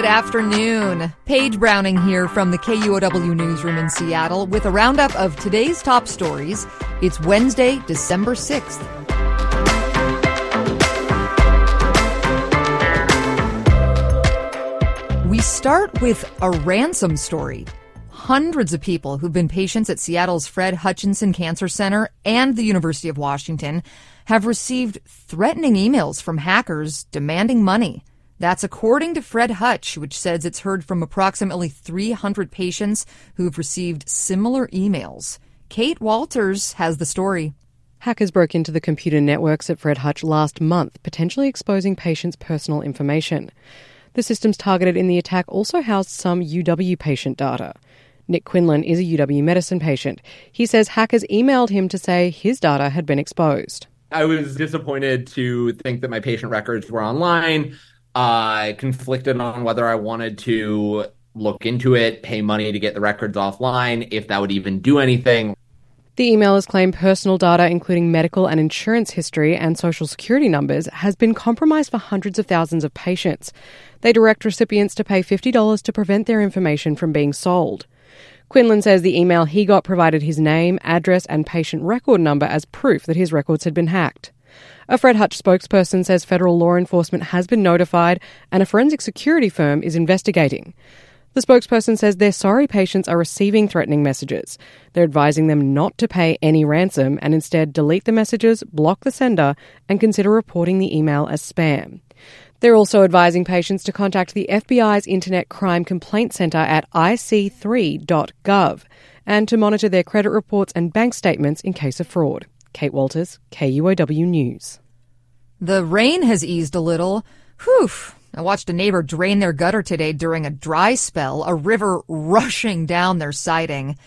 Good afternoon. Paige Browning here from the KUOW Newsroom in Seattle with a roundup of today's top stories. It's Wednesday, December 6th. We start with a ransom story. Hundreds of people who've been patients at Seattle's Fred Hutchinson Cancer Center and the University of Washington have received threatening emails from hackers demanding money. That's according to Fred Hutch, which says it's heard from approximately 300 patients who've received similar emails. Kate Walters has the story. Hackers broke into the computer networks at Fred Hutch last month, potentially exposing patients' personal information. The systems targeted in the attack also housed some UW patient data. Nick Quinlan is a UW medicine patient. He says hackers emailed him to say his data had been exposed. I was disappointed to think that my patient records were online. I conflicted on whether I wanted to look into it, pay money to get the records offline, if that would even do anything. The emailers claim personal data, including medical and insurance history and social security numbers, has been compromised for hundreds of thousands of patients. They direct recipients to pay $50 to prevent their information from being sold. Quinlan says the email he got provided his name, address, and patient record number as proof that his records had been hacked. A Fred Hutch spokesperson says federal law enforcement has been notified and a forensic security firm is investigating. The spokesperson says they're sorry patients are receiving threatening messages. They're advising them not to pay any ransom and instead delete the messages, block the sender, and consider reporting the email as spam. They're also advising patients to contact the FBI's Internet Crime Complaint Center at ic3.gov and to monitor their credit reports and bank statements in case of fraud. Kate Walters, KUOW News. The rain has eased a little. Whew. I watched a neighbor drain their gutter today during a dry spell, a river rushing down their siding.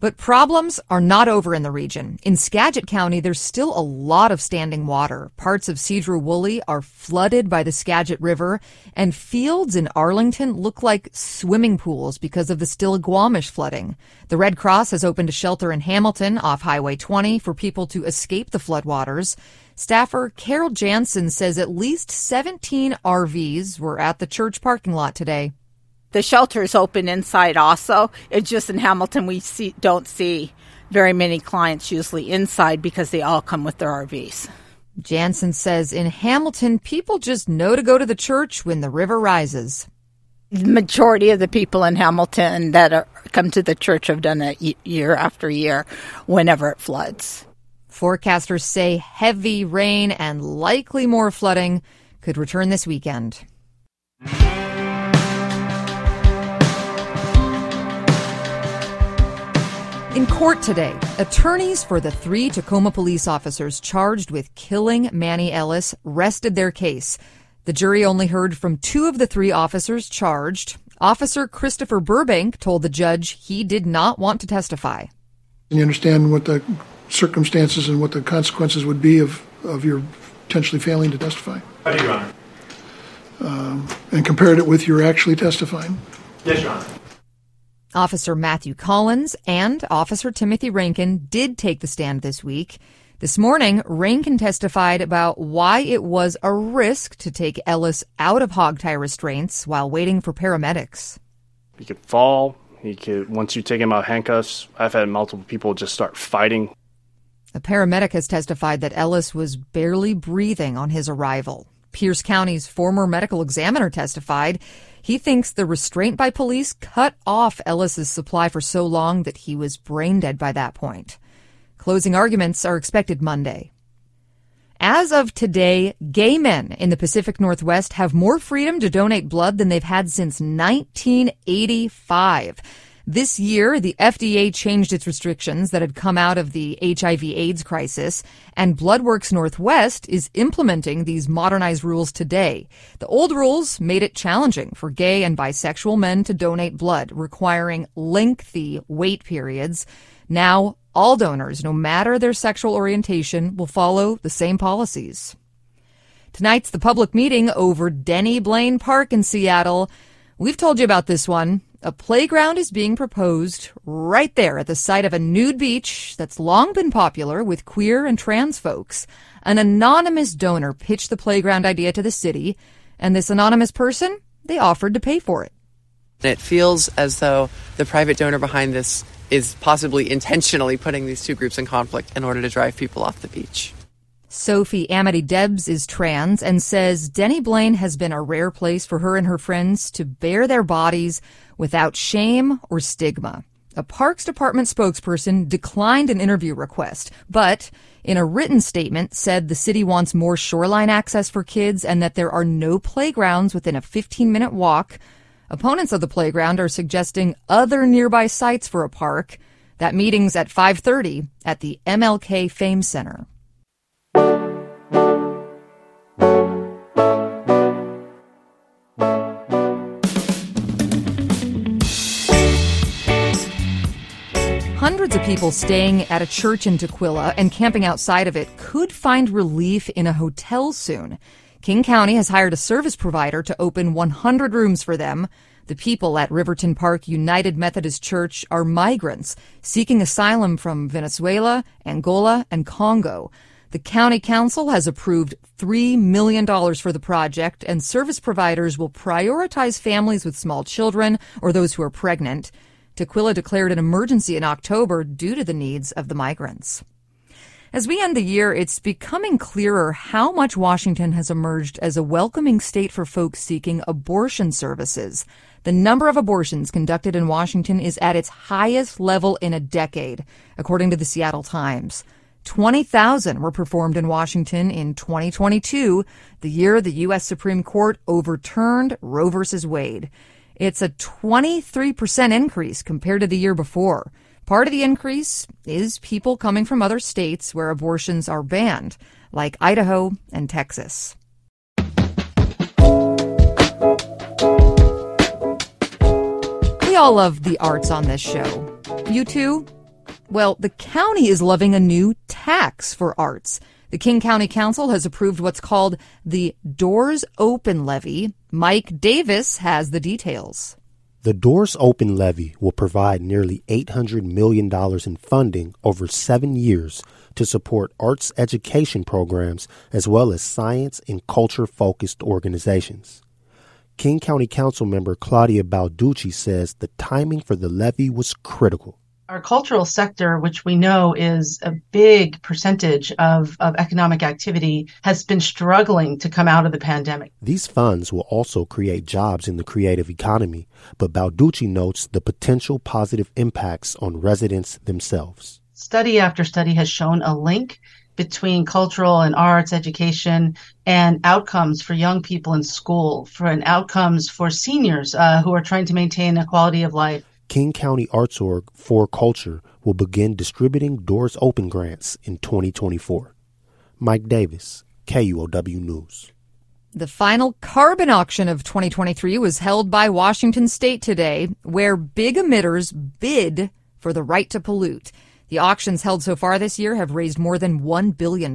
But problems are not over in the region. In Skagit County, there's still a lot of standing water. Parts of Sedro-Woolley are flooded by the Skagit River, and fields in Arlington look like swimming pools because of the Stillaguamish flooding. The Red Cross has opened a shelter in Hamilton off Highway 20 for people to escape the floodwaters. Staffer Carol Jansen says at least 17 RVs were at the church parking lot today. The shelter is open inside also. It's just in Hamilton we see, don't see very many clients usually inside because they all come with their RVs. Jansen says in Hamilton, people just know to go to the church when the river rises. The majority of the people in Hamilton that are, come to the church have done it year after year whenever it floods. Forecasters say heavy rain and likely more flooding could return this weekend. In court today, attorneys for the three Tacoma police officers charged with killing Manny Ellis rested their case. The jury only heard from two of the three officers charged. Officer Christopher Burbank told the judge he did not want to testify. And You understand what the circumstances and what the consequences would be of, of your potentially failing to testify? I do, Your Honor. Um, and compared it with your actually testifying? Yes, Your Honor. Officer Matthew Collins and Officer Timothy Rankine did take the stand this week. This morning, Rankine testified about why it was a risk to take Ellis out of hog tie restraints while waiting for paramedics. He could fall. He could, once you take him out handcuffs, I've had multiple people just start fighting. A paramedic has testified that Ellis was barely breathing on his arrival. Pierce County's former medical examiner testified he thinks the restraint by police cut off Ellis's supply for so long that he was brain dead by that point. Closing arguments are expected Monday. As of today, gay men in the Pacific Northwest have more freedom to donate blood than they've had since 1985. This year, the FDA changed its restrictions that had come out of the HIV AIDS crisis, and Bloodworks Northwest is implementing these modernized rules today. The old rules made it challenging for gay and bisexual men to donate blood, requiring lengthy wait periods. Now, all donors, no matter their sexual orientation, will follow the same policies. Tonight's the public meeting over Denny Blaine Park in Seattle. We've told you about this one. A playground is being proposed right there at the site of a nude beach that's long been popular with queer and trans folks. An anonymous donor pitched the playground idea to the city, and this anonymous person they offered to pay for it. It feels as though the private donor behind this is possibly intentionally putting these two groups in conflict in order to drive people off the beach. Sophie Amity Debs is trans and says Denny Blaine has been a rare place for her and her friends to bare their bodies without shame or stigma. A Parks Department spokesperson declined an interview request, but in a written statement said the city wants more shoreline access for kids and that there are no playgrounds within a 15 minute walk. Opponents of the playground are suggesting other nearby sites for a park. That meeting's at 5:30 at the MLK Fame Center. Hundreds of people staying at a church in Tukwila and camping outside of it could find relief in a hotel soon. King County has hired a service provider to open 100 rooms for them. The people at Riverton Park United Methodist Church are migrants seeking asylum from Venezuela, Angola, and Congo. The county council has approved $3 million for the project, and service providers will prioritize families with small children or those who are pregnant. Tukwila declared an emergency in October due to the needs of the migrants. As we end the year, it's becoming clearer how much Washington has emerged as a welcoming state for folks seeking abortion services. The number of abortions conducted in Washington is at its highest level in a decade, according to the Seattle Times. 20,000 were performed in Washington in 2022, the year the U.S. Supreme Court overturned Roe v. Wade. It's a 23% increase compared to the year before. Part of the increase is people coming from other states where abortions are banned, like Idaho and Texas. We all love the arts on this show. You too? Well, the county is loving a new tax for arts. The King County Council has approved what's called the Doors Open Levy. Mike Davis has the details. The Doors Open Levy will provide nearly $800 million in funding over seven years to support arts education programs as well as science and culture focused organizations. King County Council member Claudia Balducci says the timing for the levy was critical our cultural sector, which we know is a big percentage of, of economic activity, has been struggling to come out of the pandemic. These funds will also create jobs in the creative economy, but Balducci notes the potential positive impacts on residents themselves. Study after study has shown a link between cultural and arts education and outcomes for young people in school, for and outcomes for seniors uh, who are trying to maintain a quality of life. King County Arts Org 4Culture will begin distributing Doors Open grants in 2024. Mike Davis, KUOW News. The final carbon auction of 2023 was held by Washington State today, where big emitters bid for the right to pollute. The auctions held so far this year have raised more than $1 billion.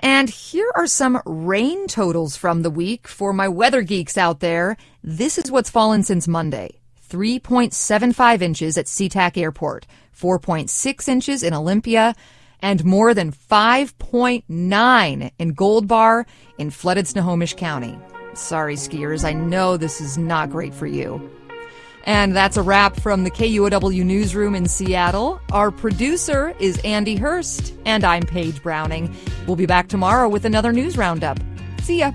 And here are some rain totals from the week for my weather geeks out there. This is what's fallen since Monday. 3.75 inches at SeaTac Airport, 4.6 inches in Olympia, and more than 5.9 in Gold Bar in flooded Snohomish County. Sorry, skiers, I know this is not great for you. And that's a wrap from the KUOW newsroom in Seattle. Our producer is Andy Hurst, and I'm Paige Browning. We'll be back tomorrow with another news roundup. See ya.